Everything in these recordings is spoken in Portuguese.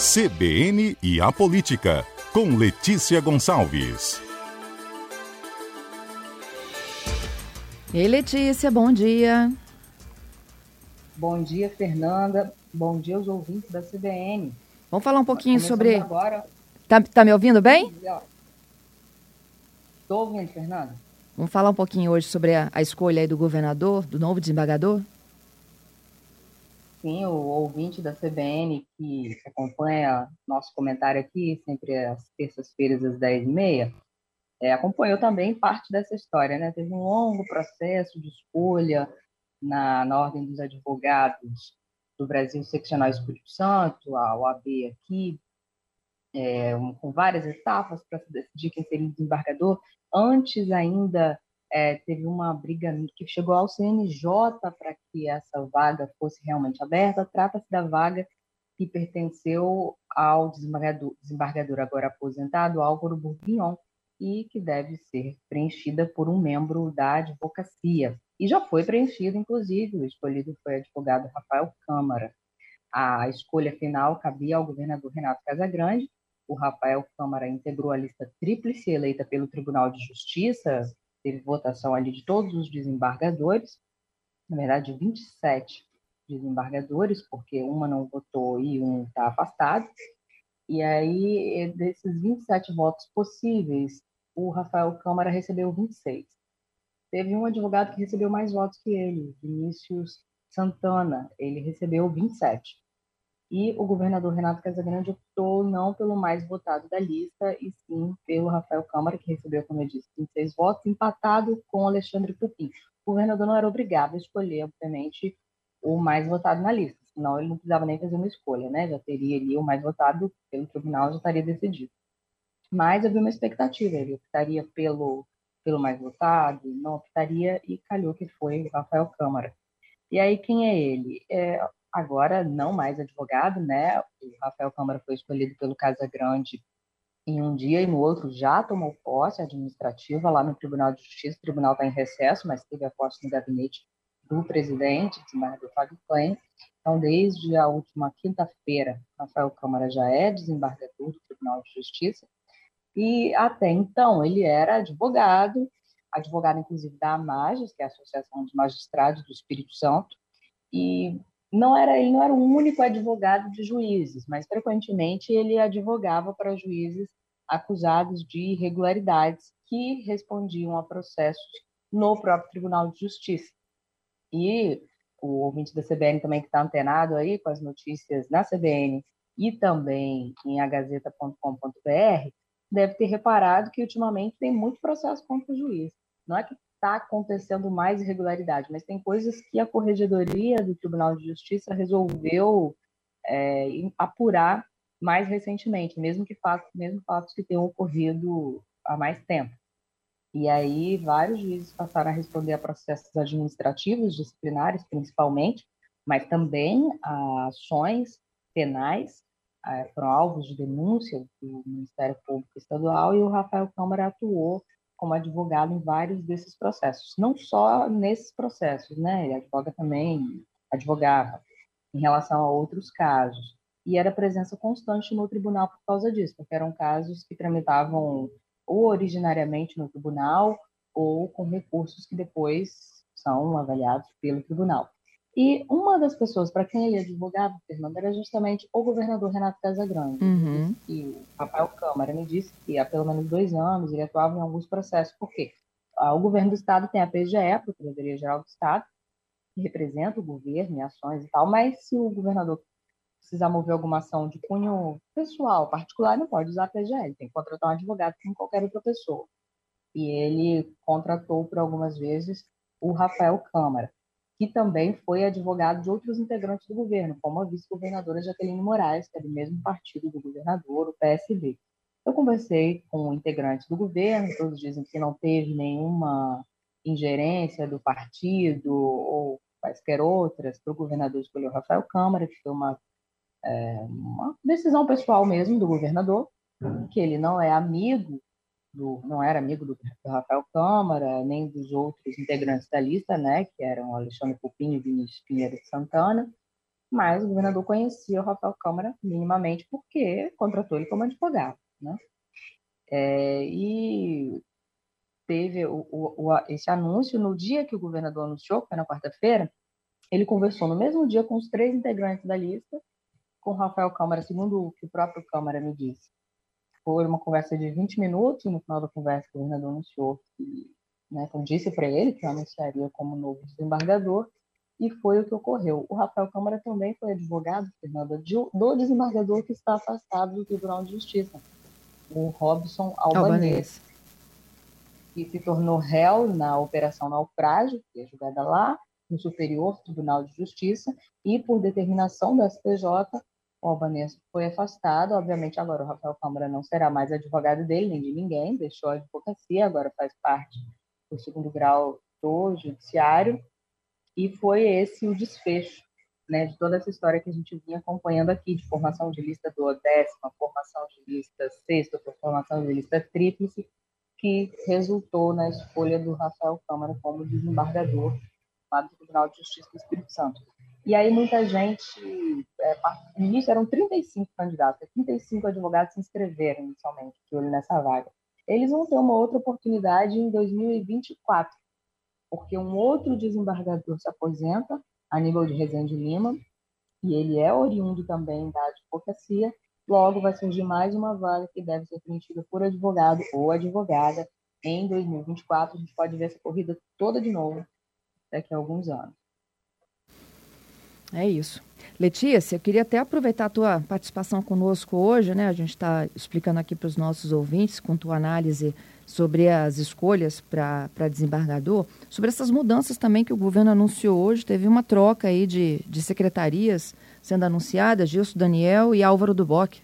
CBN e a Política, com Letícia Gonçalves. Ei, Letícia, bom dia. Bom dia, Fernanda. Bom dia aos ouvintes da CBN. Vamos falar um pouquinho sobre. Agora. Tá, tá me ouvindo bem? Estou ouvindo, Fernanda. Vamos falar um pouquinho hoje sobre a, a escolha aí do governador, do novo desembargador? Sim, o ouvinte da CBN que acompanha nosso comentário aqui, sempre às terças-feiras às 10h30, é, acompanhou também parte dessa história. Né? Teve um longo processo de escolha na, na Ordem dos Advogados do Brasil Seccional Espírito Santo, a OAB aqui, é, um, com várias etapas para decidir quem seria o desembargador. Antes ainda é, teve uma briga que chegou ao CNJ para que essa vaga fosse realmente aberta. Trata-se da vaga que pertenceu ao desembargador, desembargador agora aposentado, Álvaro Bourguignon, e que deve ser preenchida por um membro da advocacia. E já foi preenchida, inclusive, o escolhido foi o advogado Rafael Câmara. A escolha final cabia ao governador Renato Casagrande. O Rafael Câmara integrou a lista tríplice eleita pelo Tribunal de Justiça teve votação ali de todos os desembargadores, na verdade 27 desembargadores, porque uma não votou e um está afastado. E aí, desses 27 votos possíveis, o Rafael Câmara recebeu 26. Teve um advogado que recebeu mais votos que ele, Vinícius Santana, ele recebeu 27 e o governador Renato Casagrande optou não pelo mais votado da lista, e sim pelo Rafael Câmara, que recebeu, como eu disse, 26 votos, empatado com Alexandre Pupim. O governador não era obrigado a escolher, obviamente, o mais votado na lista, senão ele não precisava nem fazer uma escolha, né? Já teria ali o mais votado pelo tribunal, já estaria decidido. Mas havia uma expectativa, ele optaria pelo, pelo mais votado, não optaria, e calhou que foi Rafael Câmara. E aí, quem é ele? É, agora não mais advogado, né? O Rafael Câmara foi escolhido pelo Casa Grande em um dia e no outro já tomou posse administrativa lá no Tribunal de Justiça. O tribunal está em recesso, mas teve a posse no gabinete do presidente, desembargador Fábio Klein. Então, desde a última quinta-feira, Rafael Câmara já é desembargador do Tribunal de Justiça. E até então ele era advogado, advogado inclusive da AMAGES, que é a Associação de Magistrados do Espírito Santo, e não era ele não era o único advogado de juízes, mas frequentemente ele advogava para juízes acusados de irregularidades que respondiam a processos no próprio Tribunal de Justiça. E o ouvinte da CBN também que está antenado aí com as notícias na CBN e também em agazeta.com.br deve ter reparado que ultimamente tem muito processo contra o juiz. Não é que está acontecendo mais irregularidade, mas tem coisas que a Corregedoria do Tribunal de Justiça resolveu é, apurar mais recentemente, mesmo que fatos, mesmo fatos que tenham ocorrido há mais tempo. E aí vários juízes passaram a responder a processos administrativos, disciplinares principalmente, mas também a ações penais é, foram alvos de denúncia do Ministério Público Estadual e o Rafael Câmara atuou como advogado em vários desses processos, não só nesses processos, né? Ele advoga também, advogava em relação a outros casos. E era presença constante no tribunal por causa disso, porque eram casos que tramitavam ou originariamente no tribunal ou com recursos que depois são avaliados pelo tribunal. E uma das pessoas para quem ele advogava, Fernando, era justamente o governador Renato Casagrande. Uhum. E o Rafael Câmara me disse que há pelo menos dois anos ele atuava em alguns processos. Por quê? Ah, o governo do Estado tem a PGE, a Procuradoria Geral do Estado, que representa o governo em ações e tal, mas se o governador precisar mover alguma ação de cunho pessoal, particular, não pode usar a PGE, ele tem que contratar um advogado como qualquer outra pessoa. E ele contratou por algumas vezes o Rafael Câmara que também foi advogado de outros integrantes do governo, como a vice-governadora Jaqueline Moraes, que é do mesmo partido do governador, o PSB. Eu conversei com integrantes do governo, todos dizem que não teve nenhuma ingerência do partido ou quaisquer outras para o governador escolher o Rafael Câmara, que foi uma, é, uma decisão pessoal mesmo do governador, que ele não é amigo do, não era amigo do, do, Rafael Câmara, nem dos outros integrantes da lista, né, que eram Alexandre e Vinícius Pinheiro de Santana, mas o governador conhecia o Rafael Câmara minimamente porque contratou ele como advogado, né? É, e teve o, o, esse anúncio no dia que o governador anunciou, que foi na quarta-feira, ele conversou no mesmo dia com os três integrantes da lista, com o Rafael Câmara, segundo o que o próprio Câmara me disse. Foi uma conversa de 20 minutos, no final da conversa o governador anunciou que, né, então disse para ele que anunciaria como novo desembargador, e foi o que ocorreu. O Rafael Câmara também foi advogado, Fernanda, do desembargador que está afastado do Tribunal de Justiça, o Robson Albanese, que se tornou réu na Operação Naufrágio, que é julgada lá, no Superior Tribunal de Justiça, e por determinação do STJ, o Albanese foi afastado. Obviamente, agora o Rafael Câmara não será mais advogado dele, nem de ninguém, deixou a advocacia, agora faz parte do segundo grau do Judiciário, e foi esse o desfecho né, de toda essa história que a gente vinha acompanhando aqui, de formação de lista do décima, formação de lista sexta, formação de lista tríplice, que resultou na escolha do Rafael Câmara como desembargador do Tribunal de Justiça do Espírito Santo. E aí muita gente, é, no início eram 35 candidatos, 35 advogados se inscreveram inicialmente nessa vaga. Eles vão ter uma outra oportunidade em 2024, porque um outro desembargador se aposenta, Aníbal de Rezende Lima, e ele é oriundo também da advocacia, logo vai surgir mais uma vaga que deve ser preenchida por advogado ou advogada em 2024. A gente pode ver essa corrida toda de novo daqui a alguns anos. É isso. Letícia, eu queria até aproveitar a tua participação conosco hoje, né? A gente está explicando aqui para os nossos ouvintes, com tua análise sobre as escolhas para desembargador, sobre essas mudanças também que o governo anunciou hoje. Teve uma troca aí de, de secretarias sendo anunciada, Gilson Daniel e Álvaro Duboc.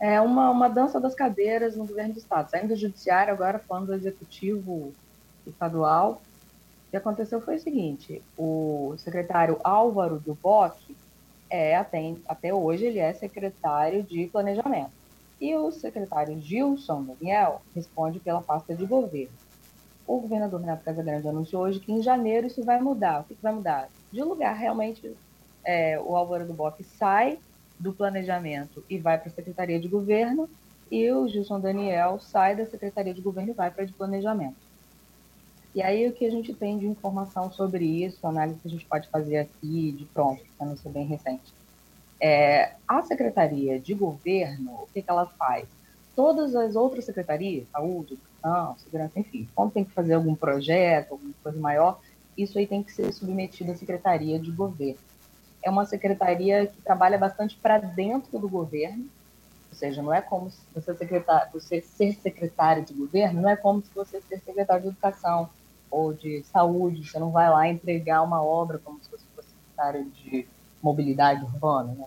É uma, uma dança das cadeiras no governo do Estado, saindo do judiciário, agora falando do executivo estadual. Que aconteceu foi o seguinte, o secretário Álvaro Duboc, é, até, até hoje, ele é secretário de planejamento. E o secretário Gilson Daniel responde pela pasta de governo. O governador Renato Casagrande anunciou hoje que em janeiro isso vai mudar. O que, vai mudar? De lugar, realmente, é, o Álvaro do Bock sai do planejamento e vai para a Secretaria de Governo, e o Gilson Daniel sai da Secretaria de Governo e vai para de Planejamento. E aí o que a gente tem de informação sobre isso, análise que a gente pode fazer aqui de pronto, para não ser bem recente. É, a Secretaria de Governo, o que, que ela faz? Todas as outras secretarias, saúde, educação, segurança, enfim, quando tem que fazer algum projeto, alguma coisa maior, isso aí tem que ser submetido à Secretaria de Governo. É uma secretaria que trabalha bastante para dentro do governo, ou seja, não é como se você, secretário, você ser secretário de governo, não é como se você ser secretário de educação ou de saúde, você não vai lá entregar uma obra como se você fosse secretário de mobilidade urbana, né?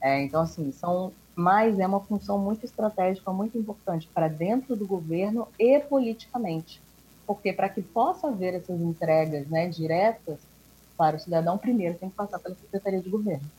É, então, assim, são mais é uma função muito estratégica, muito importante para dentro do governo e politicamente, porque para que possa haver essas entregas, né, diretas para o cidadão, primeiro tem que passar pela secretaria de governo.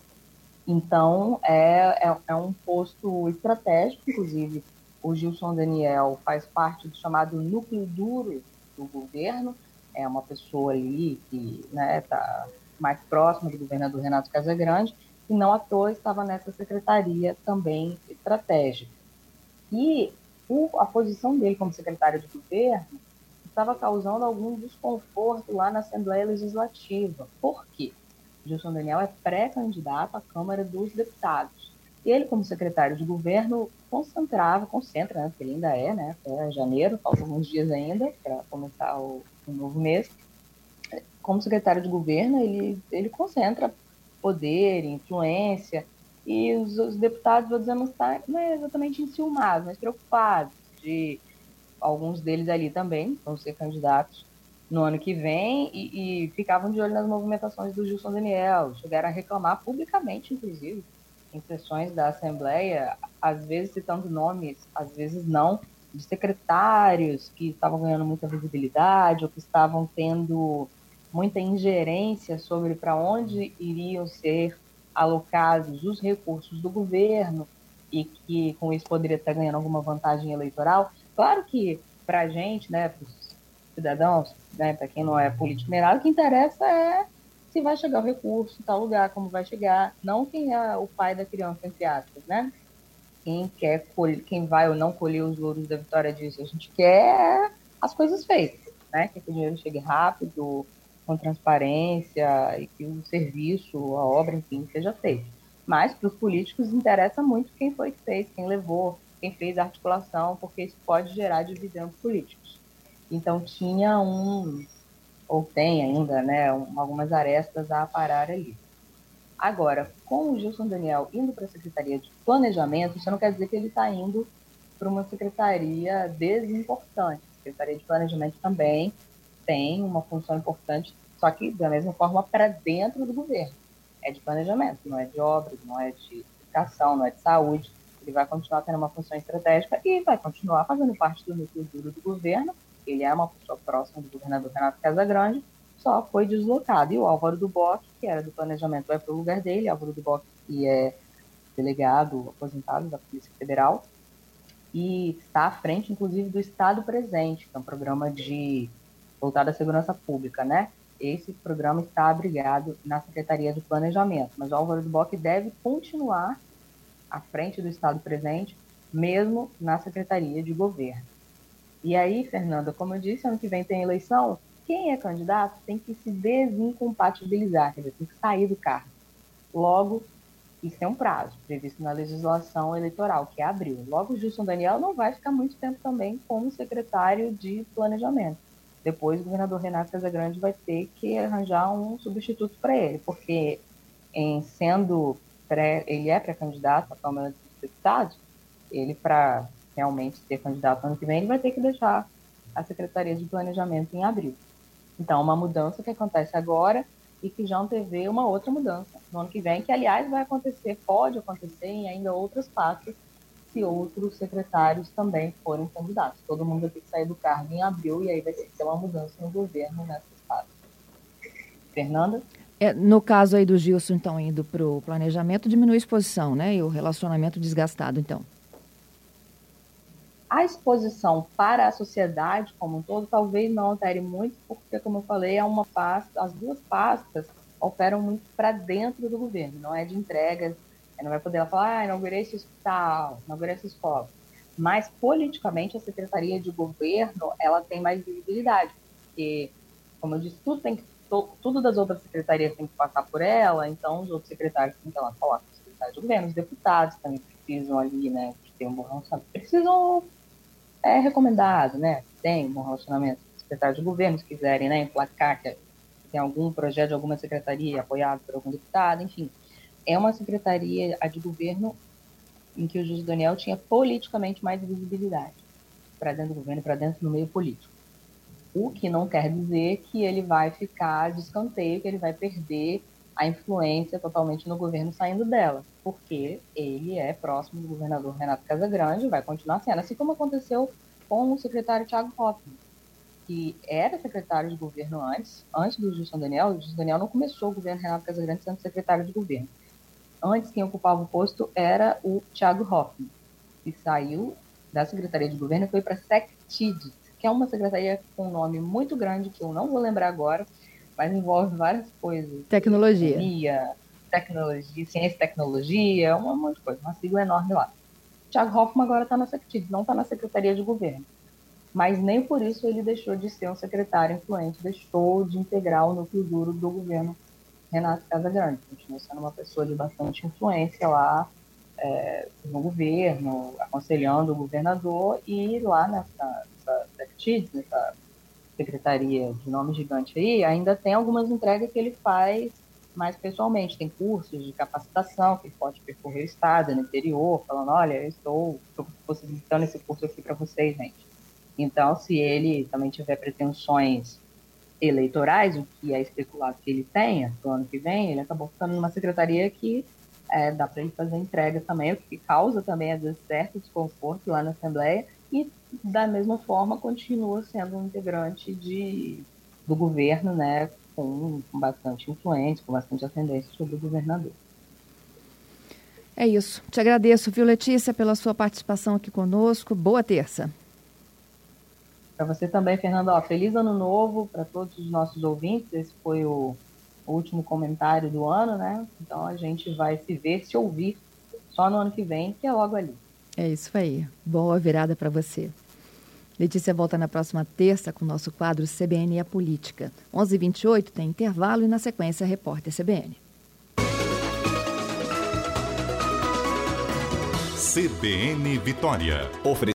Então, é, é, é um posto estratégico, inclusive o Gilson Daniel faz parte do chamado núcleo duro do governo, é uma pessoa ali que está né, tá mais próximo do governador Renato Casagrande, e não à toa estava nessa secretaria também estratégica. E o, a posição dele como secretário de governo estava causando algum desconforto lá na Assembleia Legislativa. Por quê? Gilson Daniel é pré-candidato à Câmara dos Deputados. E ele, como secretário de governo, concentrava, concentra, né, porque ele ainda é, né, até janeiro, faltam alguns dias ainda para começar o, o novo mês, como secretário de governo, ele, ele concentra poder, influência, e os, os deputados, vou dizer, não, está, não é exatamente enciumados, mas preocupados de alguns deles ali também vão ser candidatos no ano que vem e, e, ficavam de olho nas movimentações do Gilson Daniel, chegaram a reclamar publicamente, inclusive, em sessões da Assembleia, às vezes citando nomes, às vezes não, de secretários que estavam ganhando muita visibilidade ou que estavam tendo muita ingerência sobre para onde iriam ser alocados os recursos do governo e que com isso poderia estar ganhando alguma vantagem eleitoral. Claro que para a gente, né, para os cidadãos, né, para quem não é político nada, o que interessa é se vai chegar o recurso em tal lugar, como vai chegar, não quem é o pai da criança, entre aspas, né? Quem quer colher, quem vai ou não colher os louros da vitória disso. A gente quer as coisas feitas, né? Que o dinheiro chegue rápido, com transparência e que o serviço, a obra, enfim, seja feito. Mas para os políticos interessa muito quem foi que fez, quem levou, quem fez a articulação, porque isso pode gerar dividendos políticos. Então tinha um, ou tem ainda, né, um, algumas arestas a parar ali. Agora, com o Gilson Daniel indo para a Secretaria de Planejamento, isso não quer dizer que ele está indo para uma secretaria desimportante. A Secretaria de Planejamento também tem uma função importante, só que da mesma forma para dentro do governo. É de planejamento, não é de obras, não é de educação, não é de saúde. Ele vai continuar tendo uma função estratégica e vai continuar fazendo parte do núcleo duro do governo. Ele é uma pessoa próxima do governador Renato Casagrande, só foi deslocado. E o Álvaro do Boc, que era do planejamento, vai para o lugar dele. Álvaro do Boc, que é delegado aposentado da Polícia Federal, e está à frente, inclusive, do Estado Presente, que é um programa de voltado à segurança pública, né? Esse programa está abrigado na Secretaria de Planejamento, mas o Álvaro do Boc deve continuar à frente do Estado Presente, mesmo na Secretaria de Governo. E aí, Fernanda, como eu disse, ano que vem tem eleição, quem é candidato tem que se desincompatibilizar, quer dizer, tem que sair do cargo. Logo, isso é um prazo previsto na legislação eleitoral, que é abril. Logo, o Gilson Daniel não vai ficar muito tempo também como secretário de planejamento. Depois, o governador Renato Casagrande vai ter que arranjar um substituto para ele, porque em sendo pré, ele é pré-candidato à Câmara dos Deputados, ele, para realmente ser candidato ano que vem, ele vai ter que deixar a Secretaria de Planejamento em abril. Então, uma mudança que acontece agora e que já antevê uma outra mudança no ano que vem, que, aliás, vai acontecer, pode acontecer em ainda outras pastas, se outros secretários também forem candidatos. Todo mundo vai ter que sair do cargo em abril e aí vai ter que ter uma mudança no governo nessas pastas. Fernanda? É, no caso aí do Gilson, então, indo para o planejamento, diminui a exposição, né? E o relacionamento desgastado, então. A exposição para a sociedade como um todo talvez não altere muito, porque, como eu falei, é uma pasta, as duas pastas operam muito para dentro do governo, não é de entregas, não vai poder falar, ah, inaugurei esse hospital, inaugurei essa escola. Mas, politicamente, a Secretaria de Governo, ela tem mais visibilidade, porque, como eu disse, tudo, tem que, tudo das outras secretarias tem que passar por ela, então os outros secretários têm que ela coloca o secretário de governo, os deputados também precisam ali, né, ter um bom relacionamento, precisam é recomendado, né? Tem um bom relacionamento com o secretário de governo, se quiserem, né? Emplacar que tem algum projeto de alguma secretaria apoiado por algum deputado, enfim. É uma secretaria a de governo em que o José Daniel tinha politicamente mais visibilidade para dentro do governo, para dentro do meio político. O que não quer dizer que ele vai ficar de escanteio, que ele vai perder a influência totalmente no governo saindo dela, porque ele é próximo do governador Renato Casagrande, vai continuar sendo, assim como aconteceu com o secretário Tiago Hoffmann, que era secretário de governo antes, antes do Gilson Daniel, o Gilson Daniel não começou o governo Renato Casagrande sendo secretário de governo. Antes, quem ocupava o posto era o Tiago Hoffmann, que saiu da Secretaria de Governo e foi para a SecTID, que é uma secretaria com um nome muito grande, que eu não vou lembrar agora, mas envolve várias coisas. Tecnologia. Economia, tecnologia, ciência e tecnologia, um monte de coisa, uma sigla enorme lá. Tiago Hoffmann agora está na Secretaria, não está na Secretaria de Governo. Mas nem por isso ele deixou de ser um secretário influente, deixou de integrar o núcleo duro do governo Renato Casagrande. Continua sendo uma pessoa de bastante influência lá é, no governo, aconselhando o governador e lá nessa, nessa, nessa secretaria de nome gigante aí, ainda tem algumas entregas que ele faz mais pessoalmente. Tem cursos de capacitação que ele pode percorrer o estado, no interior, falando, olha, eu estou, possibilitando esse curso aqui para vocês, gente. Então, se ele também tiver pretensões eleitorais, o que é especulado que ele tenha no ano que vem, ele acabou ficando numa secretaria que é, dá para ele fazer entrega também, o que causa também, às vezes, certo desconforto lá na Assembleia, e da mesma forma continua sendo um integrante de, do governo, né, com, com bastante influência, com bastante ascendência sobre o governador. É isso. Te agradeço, viu, Letícia, pela sua participação aqui conosco. Boa terça. Para você também, Fernando, ó, feliz ano novo para todos os nossos ouvintes. Esse foi o o último comentário do ano, né? Então a gente vai se ver, se ouvir só no ano que vem, que é logo ali. É isso aí. Boa virada para você. Letícia volta na próxima terça com o nosso quadro CBN e a Política. 11h28 tem intervalo e na sequência Repórter CBN. CBN Vitória.